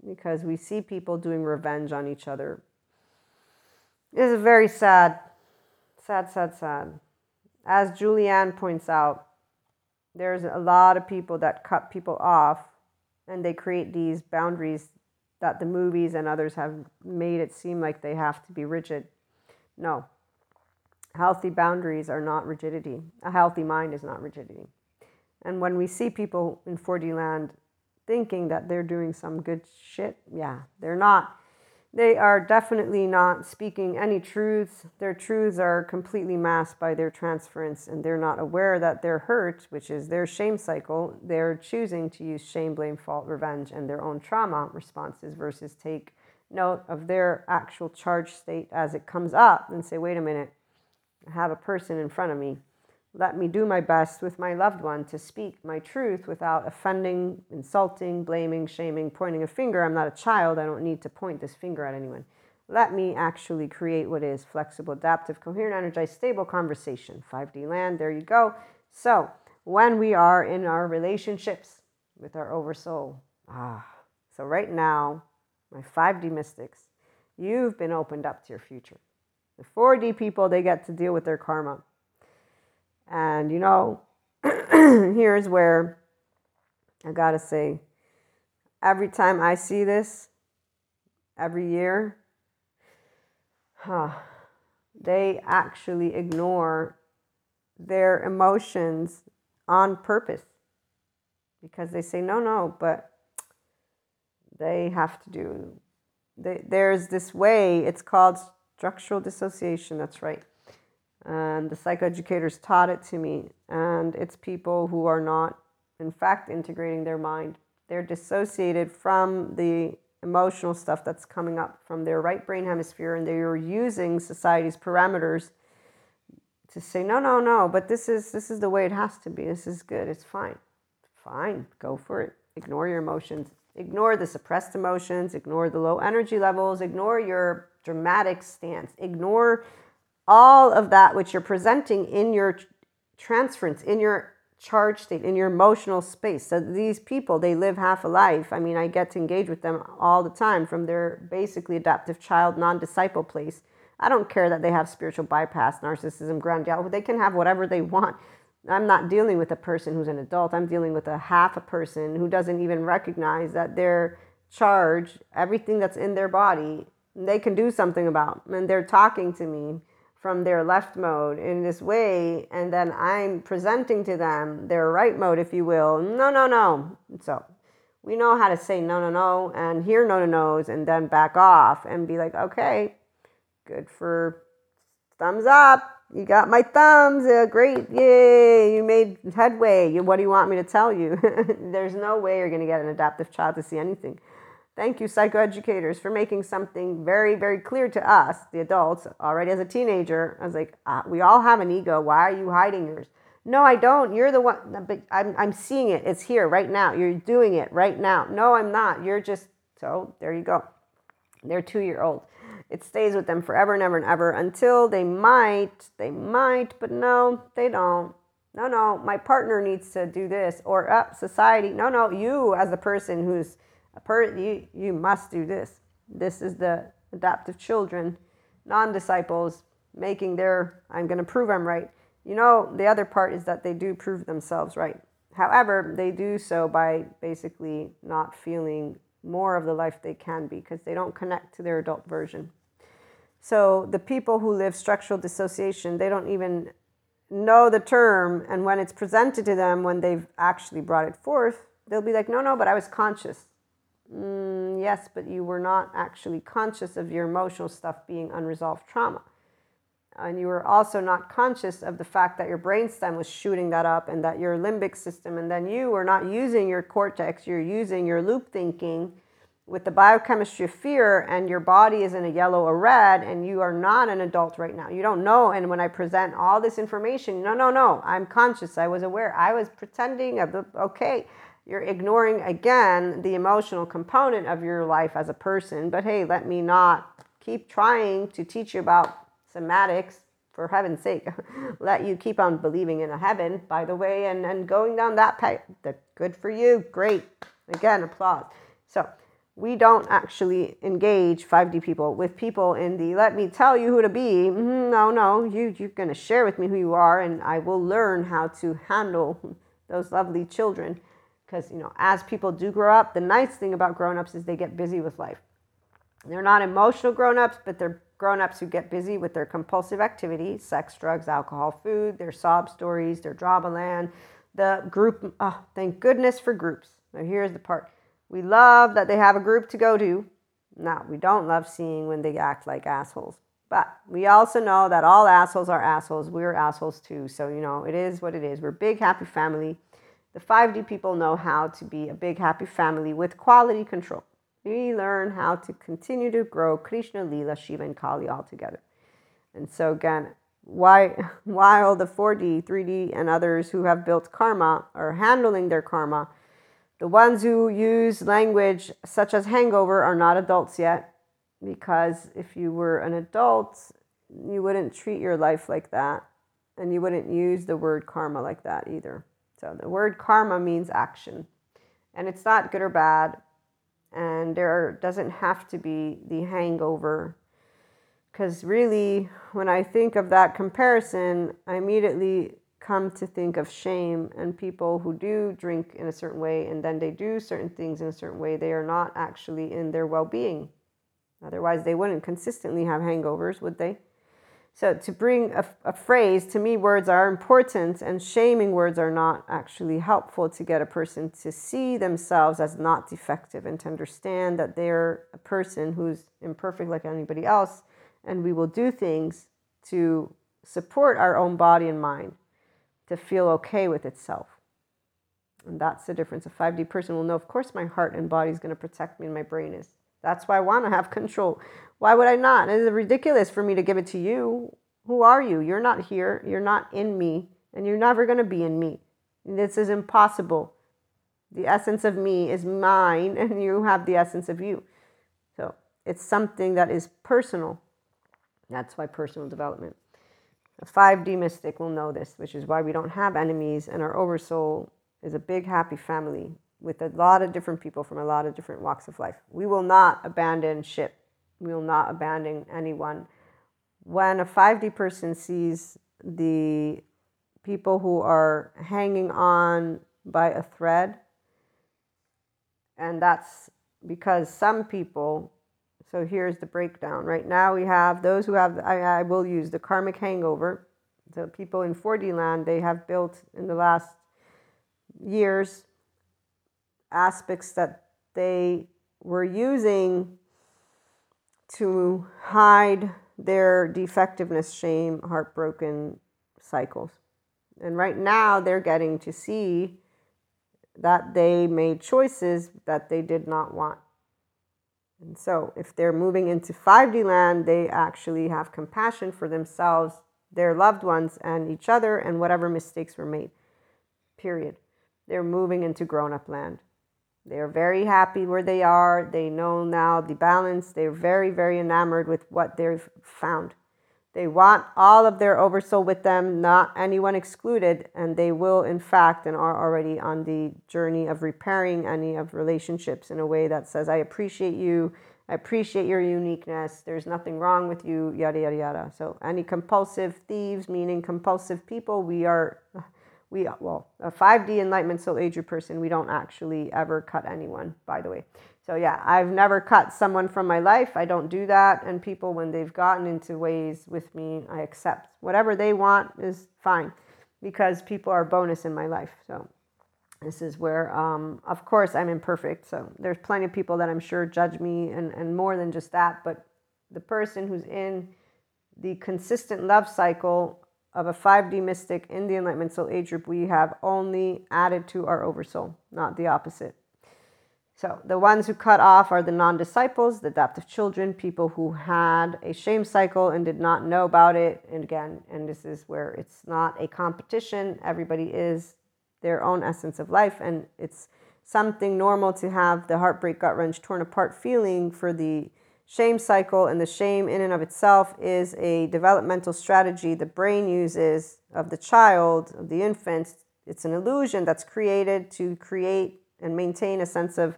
Because we see people doing revenge on each other. It is very sad. Sad, sad, sad. As Julianne points out, there's a lot of people that cut people off and they create these boundaries that the movies and others have made it seem like they have to be rigid. No. Healthy boundaries are not rigidity. A healthy mind is not rigidity. And when we see people in 4D land thinking that they're doing some good shit, yeah, they're not they are definitely not speaking any truths. Their truths are completely masked by their transference, and they're not aware that they're hurt, which is their shame cycle. They're choosing to use shame, blame, fault, revenge, and their own trauma responses versus take note of their actual charge state as it comes up and say, wait a minute, I have a person in front of me let me do my best with my loved one to speak my truth without offending, insulting, blaming, shaming, pointing a finger. I'm not a child. I don't need to point this finger at anyone. Let me actually create what is flexible, adaptive, coherent, energized, stable conversation. 5D land, there you go. So, when we are in our relationships with our oversoul, ah, so right now, my 5D mystics, you've been opened up to your future. The 4D people, they get to deal with their karma and you know, here's where I gotta say, every time I see this, every year, huh, they actually ignore their emotions on purpose because they say, no, no, but they have to do. They, there's this way, it's called structural dissociation, that's right and the psychoeducators taught it to me. And it's people who are not, in fact, integrating their mind. They're dissociated from the emotional stuff that's coming up from their right brain hemisphere, and they're using society's parameters to say, no, no, no, but this is this is the way it has to be. This is good. It's fine. Fine. Go for it. Ignore your emotions. Ignore the suppressed emotions. Ignore the low energy levels. Ignore your dramatic stance. Ignore all of that which you're presenting in your transference, in your charge state, in your emotional space. So these people, they live half a life. I mean, I get to engage with them all the time from their basically adaptive child, non disciple place. I don't care that they have spiritual bypass, narcissism, grandiality. They can have whatever they want. I'm not dealing with a person who's an adult. I'm dealing with a half a person who doesn't even recognize that their charge, everything that's in their body, they can do something about. And they're talking to me from their left mode in this way, and then I'm presenting to them their right mode, if you will. No, no, no. So we know how to say no, no, no, and hear no, no, no's, and then back off and be like, okay, good for thumbs up. You got my thumbs. Uh, great. Yay. You made headway. What do you want me to tell you? There's no way you're going to get an adaptive child to see anything. Thank you, psychoeducators, for making something very, very clear to us, the adults, already as a teenager. I was like, uh, we all have an ego. Why are you hiding yours? No, I don't. You're the one, but I'm, I'm seeing it. It's here right now. You're doing it right now. No, I'm not. You're just, so there you go. They're two year old. it stays with them forever and ever and ever until they might, they might, but no, they don't. No, no, my partner needs to do this, or up uh, society. No, no, you as a person who's a you you must do this. This is the adaptive children, non-disciples making their. I'm going to prove I'm right. You know, the other part is that they do prove themselves right. However, they do so by basically not feeling more of the life they can be because they don't connect to their adult version. So the people who live structural dissociation, they don't even know the term. And when it's presented to them, when they've actually brought it forth, they'll be like, no, no, but I was conscious. Mm, yes, but you were not actually conscious of your emotional stuff being unresolved trauma. And you were also not conscious of the fact that your brainstem was shooting that up and that your limbic system and then you were not using your cortex you're using your loop thinking with the biochemistry of fear and your body is in a yellow or red and you are not an adult right now. You don't know and when i present all this information no no no i'm conscious i was aware i was pretending okay you're ignoring again the emotional component of your life as a person but hey let me not keep trying to teach you about somatics, for heaven's sake, let you keep on believing in a heaven, by the way, and, and going down that path. Good for you. Great. Again, applause. So, we don't actually engage 5D people with people in the let me tell you who to be. Mm-hmm, no, no, you, you're going to share with me who you are, and I will learn how to handle those lovely children. Because, you know, as people do grow up, the nice thing about grown ups is they get busy with life. They're not emotional grown ups, but they're grown ups who get busy with their compulsive activities sex, drugs, alcohol, food, their sob stories, their drama land, the group. Oh, thank goodness for groups. Now, here's the part we love that they have a group to go to. Now, we don't love seeing when they act like assholes. But we also know that all assholes are assholes. We're assholes too. So, you know, it is what it is. We're big, happy family. The 5D people know how to be a big, happy family with quality control we learn how to continue to grow Krishna, Leela, Shiva, and Kali all together. And so, again, why, while the 4D, 3D, and others who have built karma are handling their karma, the ones who use language such as hangover are not adults yet, because if you were an adult, you wouldn't treat your life like that, and you wouldn't use the word karma like that either. So, the word karma means action, and it's not good or bad. And there doesn't have to be the hangover. Because really when i think of that comparison i immediately come to think of shame and people who do drink in a certain way and then they do certain things in a certain way they are not actually in their well-being. Otherwise they wouldn't consistently have hangovers would they so, to bring a, a, phrase, to me, words are important, and shaming words are not actually helpful to get a person to see themselves as not defective and to understand that they're a person who's imperfect like anybody else. And we will do things to support our own body and mind to feel okay with itself. And that's the difference. A 5D person will know, of course, my heart and body is going to protect me, and my brain is. That's why I want to have control. Why would I not? It is ridiculous for me to give it to you. Who are you? You're not here. You're not in me. And you're never going to be in me. This is impossible. The essence of me is mine, and you have the essence of you. So it's something that is personal. That's why personal development. A 5D mystic will know this, which is why we don't have enemies, and our oversoul is a big, happy family with a lot of different people from a lot of different walks of life. We will not abandon ship. We will not abandon anyone. When a 5D person sees the people who are hanging on by a thread, and that's because some people, so here's the breakdown. Right now, we have those who have, I, I will use the karmic hangover. The people in 4D land, they have built in the last years aspects that they were using to hide their defectiveness, shame, heartbroken cycles. And right now they're getting to see that they made choices that they did not want. And so if they're moving into 5D land, they actually have compassion for themselves, their loved ones, and each other, and whatever mistakes were made. Period. They're moving into grown up land. They are very happy where they are. They know now the balance. They're very, very enamored with what they've found. They want all of their oversoul with them, not anyone excluded, and they will, in fact, and are already on the journey of repairing any of relationships in a way that says, I appreciate you, I appreciate your uniqueness, there's nothing wrong with you, yada, yada, yada. So, any compulsive thieves, meaning compulsive people, we are, we, well, a 5D enlightenment soul age person, we don't actually ever cut anyone, by the way. So, yeah, I've never cut someone from my life. I don't do that. And people, when they've gotten into ways with me, I accept whatever they want is fine because people are bonus in my life. So, this is where, um, of course, I'm imperfect. So, there's plenty of people that I'm sure judge me and, and more than just that. But the person who's in the consistent love cycle of a 5D mystic in the Enlightenment Soul Age group, we have only added to our oversoul, not the opposite. So the ones who cut off are the non disciples, the adaptive children, people who had a shame cycle and did not know about it. And again, and this is where it's not a competition, everybody is their own essence of life. And it's something normal to have the heartbreak, gut wrench, torn apart feeling for the shame cycle. And the shame, in and of itself, is a developmental strategy the brain uses of the child, of the infant. It's an illusion that's created to create and maintain a sense of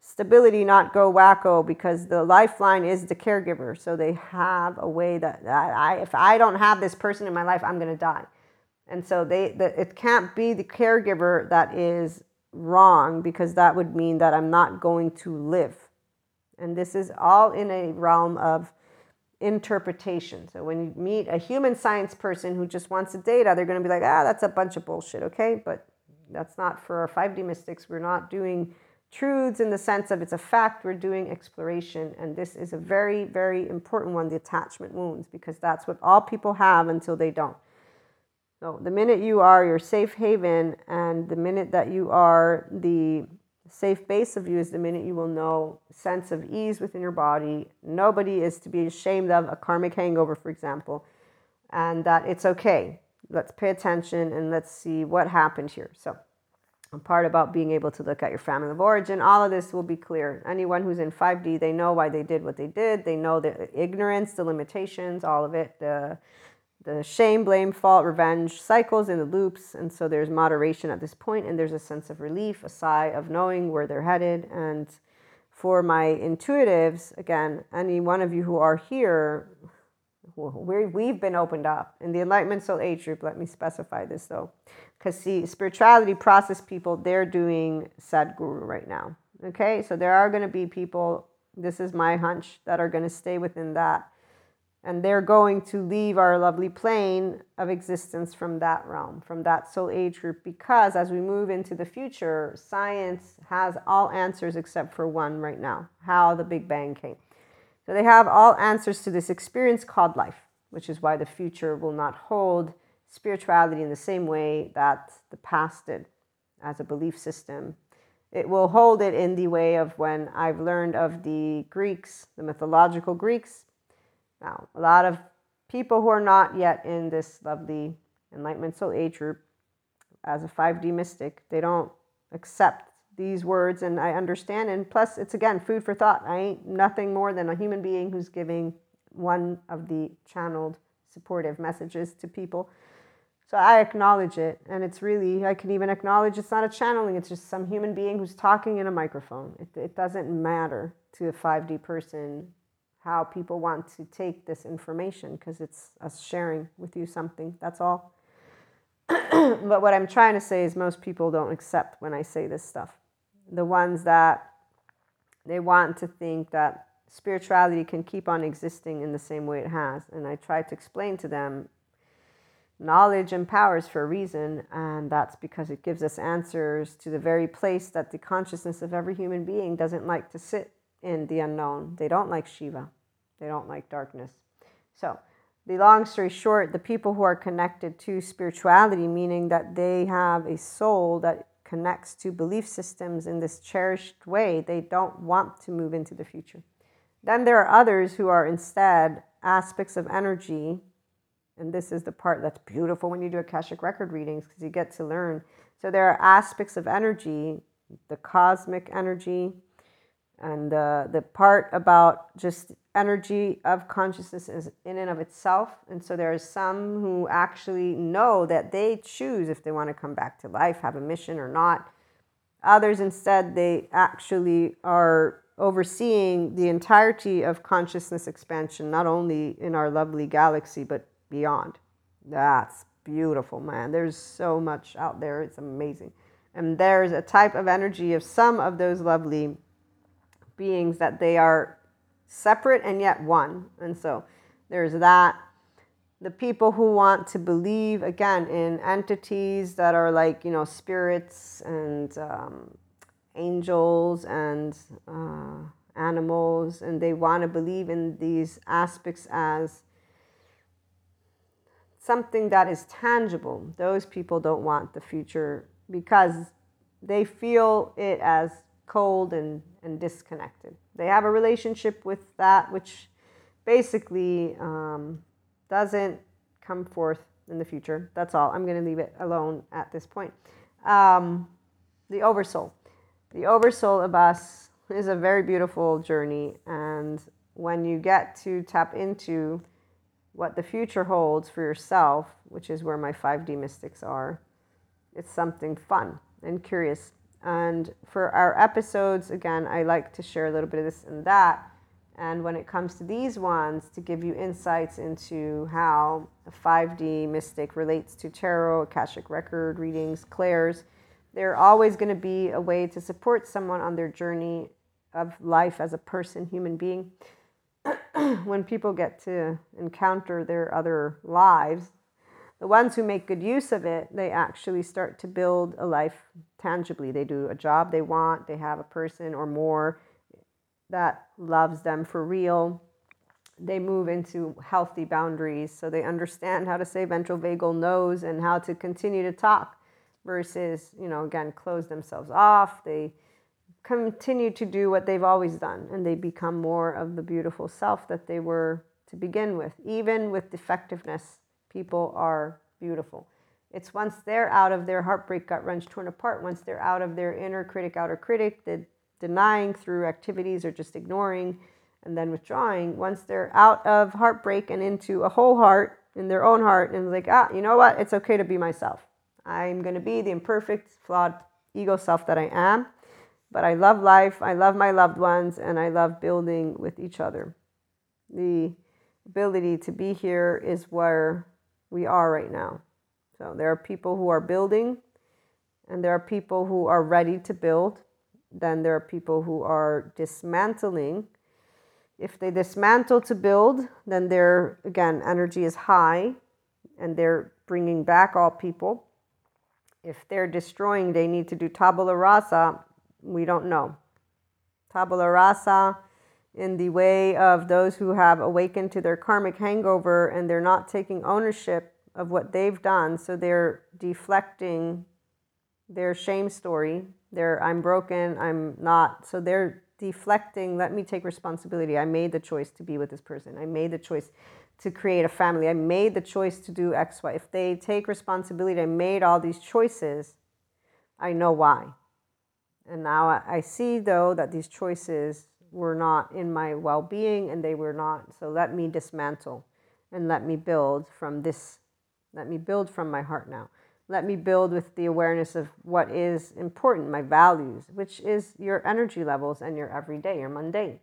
stability, not go wacko, because the lifeline is the caregiver. So they have a way that I, if I don't have this person in my life, I'm going to die. And so they, the, it can't be the caregiver that is wrong because that would mean that I'm not going to live. And this is all in a realm of interpretation. So when you meet a human science person who just wants the data, they're going to be like, ah, that's a bunch of bullshit, okay? But that's not for our 5D mystics. We're not doing truths in the sense of it's a fact, we're doing exploration. And this is a very, very important one the attachment wounds, because that's what all people have until they don't. So the minute you are your safe haven, and the minute that you are the safe base of you, is the minute you will know sense of ease within your body. Nobody is to be ashamed of a karmic hangover, for example, and that it's okay let's pay attention and let's see what happened here. So, a part about being able to look at your family of origin, all of this will be clear. Anyone who's in 5D, they know why they did what they did. They know the ignorance, the limitations, all of it, the the shame, blame, fault, revenge cycles in the loops. And so there's moderation at this point, and there's a sense of relief, a sigh of knowing where they're headed. And for my intuitives, again, any one of you who are here, we we've been opened up in the enlightenment soul age group let me specify this though because see spirituality process people they're doing sadhguru right now okay so there are going to be people this is my hunch that are going to stay within that and they're going to leave our lovely plane of existence from that realm from that soul age group because as we move into the future science has all answers except for one right now how the big bang came so they have all answers to this experience called life, which is why the future will not hold spirituality in the same way that the past did as a belief system. It will hold it in the way of when I've learned of the Greeks, the mythological Greeks. Now, a lot of people who are not yet in this lovely Enlightenment Soul Age group as a 5D mystic, they don't accept these words and I understand. And plus, it's again food for thought. I ain't nothing more than a human being who's giving one of the channeled supportive messages to people. So I acknowledge it. And it's really, I can even acknowledge it's not a channeling, it's just some human being who's talking in a microphone. It, it doesn't matter to a 5D person how people want to take this information because it's us sharing with you something. That's all. but what I'm trying to say is most people don't accept when I say this stuff the ones that they want to think that spirituality can keep on existing in the same way it has. And I try to explain to them knowledge empowers for a reason, and that's because it gives us answers to the very place that the consciousness of every human being doesn't like to sit in the unknown. They don't like Shiva, they don't like darkness. So, the long story short, the people who are connected to spirituality, meaning that they have a soul that connects to belief systems in this cherished way, they don't want to move into the future. Then there are others who are instead aspects of energy, and this is the part that's beautiful when you do Akashic record readings because you get to learn. So there are aspects of energy the cosmic energy, and the, the part about just energy of consciousness is in and of itself. And so there are some who actually know that they choose if they want to come back to life, have a mission or not. Others instead, they actually are overseeing the entirety of consciousness expansion, not only in our lovely galaxy, but beyond. That's beautiful, man. There's so much out there. It's amazing. And there's a type of energy of some of those lovely beings that they are separate and yet one. And so there's that. The people who want to believe, again, in entities that are like, you know, spirits and um, angels and uh, animals, and they want to believe in these aspects as something that is tangible. Those people don't want the future because they feel it as cold and, and disconnected. They have a relationship with that which basically um, doesn't come forth in the future. That's all. I'm going to leave it alone at this point. Um, the oversoul. The oversoul of us is a very beautiful journey. And when you get to tap into what the future holds for yourself, which is where my 5D mystics are, it's something fun and curious. And for our episodes, again, I like to share a little bit of this and that. And when it comes to these ones, to give you insights into how a 5D mystic relates to tarot, Akashic record readings, clairs, they're always going to be a way to support someone on their journey of life as a person, human being. when people get to encounter their other lives, the ones who make good use of it, they actually start to build a life tangibly. They do a job they want, they have a person or more that loves them for real. They move into healthy boundaries so they understand how to say ventral vagal nose and how to continue to talk versus, you know, again, close themselves off. They continue to do what they've always done and they become more of the beautiful self that they were to begin with. Even with defectiveness, people are beautiful. It's once they're out of their heartbreak, gut wrench, torn apart, once they're out of their inner critic, outer critic, the denying through activities or just ignoring and then withdrawing, once they're out of heartbreak and into a whole heart in their own heart and like, ah, you know what? It's okay to be myself. I'm going to be the imperfect, flawed ego self that I am. But I love life, I love my loved ones, and I love building with each other. The ability to be here is where we are right now. So there are people who are building, and there are people who are ready to build. Then there are people who are dismantling. If they dismantle to build, then their, again, energy is high and they're bringing back all people. If they're destroying, they need to do tabula rasa we don't know. Tabula rasa in the way of those who have awakened to their karmic hangover and they're not taking ownership of what they've done. So they're deflecting their shame story. They're, I'm broken, I'm not. So they're deflecting, let me take responsibility. I made the choice to be with this person. I made the choice to create a family. I made the choice to do X, Y. If they take responsibility, I made all these choices, I know why. And now I see, though, that these choices were not in my well being and they were not. So let me dismantle and let me build from this. Let me build from my heart now. Let me build with the awareness of what is important, my values, which is your energy levels and your everyday, your mundane.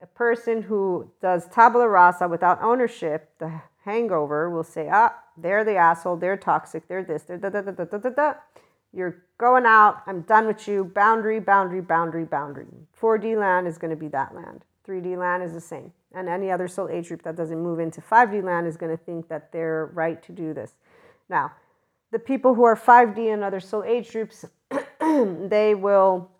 A person who does tabula rasa without ownership, the hangover, will say, ah, they're the asshole, they're toxic, they're this, they're da da da da da da da. You're going out. I'm done with you. Boundary, boundary, boundary, boundary. 4D land is going to be that land. 3D land is the same. And any other soul age group that doesn't move into 5D land is going to think that they're right to do this. Now, the people who are 5D and other soul age groups, they will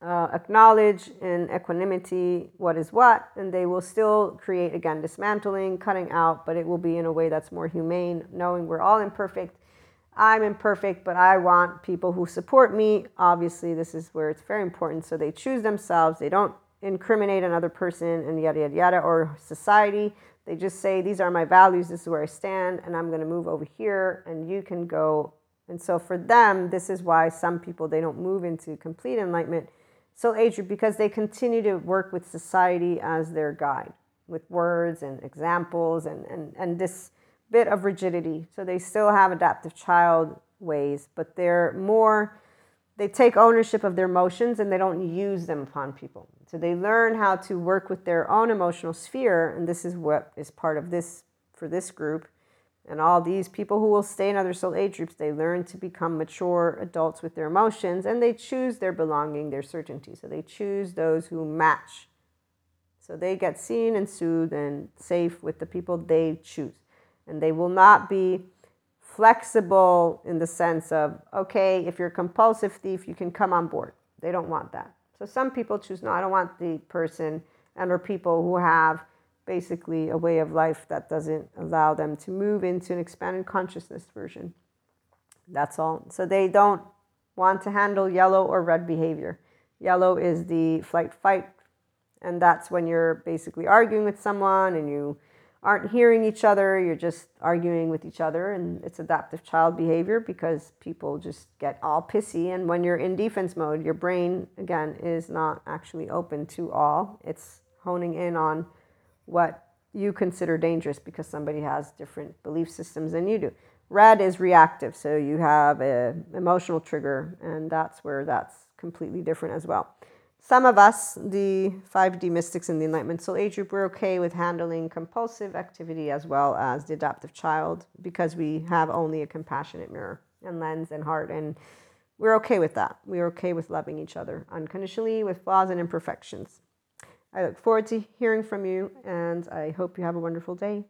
uh, acknowledge in equanimity what is what, and they will still create, again, dismantling, cutting out, but it will be in a way that's more humane, knowing we're all imperfect I'm imperfect, but I want people who support me. Obviously, this is where it's very important. So they choose themselves. They don't incriminate another person and yada, yada, yada, or society. They just say, These are my values. This is where I stand, and I'm going to move over here, and you can go And so for them, this is why some people they don't move into complete enlightenment. So age because they continue to work with society as their guide, with words and examples and, and, and this bit of rigidity. So they still have adaptive child ways, but they're more they take ownership of their emotions and they don't use them upon people. So they learn how to work with their own emotional sphere, and this is what is part of this for this group and all these people who will stay in other soul age groups, they learn to become mature adults with their emotions and they choose their belonging, their certainty. So they choose those who match. So they get seen and soothed and safe with the people they choose. And they will not be flexible in the sense of, okay, if you're a compulsive thief, you can come on board. They don't want that. So some people choose, no, I don't want the person and or people who have basically a way of life that doesn't allow them to move into an expanded consciousness version. That's all. So they don't want to handle yellow or red behavior. Yellow is the flight fight, and that's when you're basically arguing with someone and you aren't hearing each other, you're just arguing with each other, and it's adaptive child behavior because people just get all pissy. And when you're in defense mode, your brain, again, is not actually open to all, it's honing in on what you consider dangerous because somebody has different belief systems than you do. Red is reactive, so you have an emotional trigger, and that's where that's completely different as well. Some of us, the 5D mystics in the Enlightenment Soul Age group, we're okay with handling compulsive activity as well as the adaptive child because we have only a compassionate mirror and lens and heart, and we're okay with that. We're okay with loving each other unconditionally with flaws and imperfections. I look forward to hearing from you, and I hope you have a wonderful day.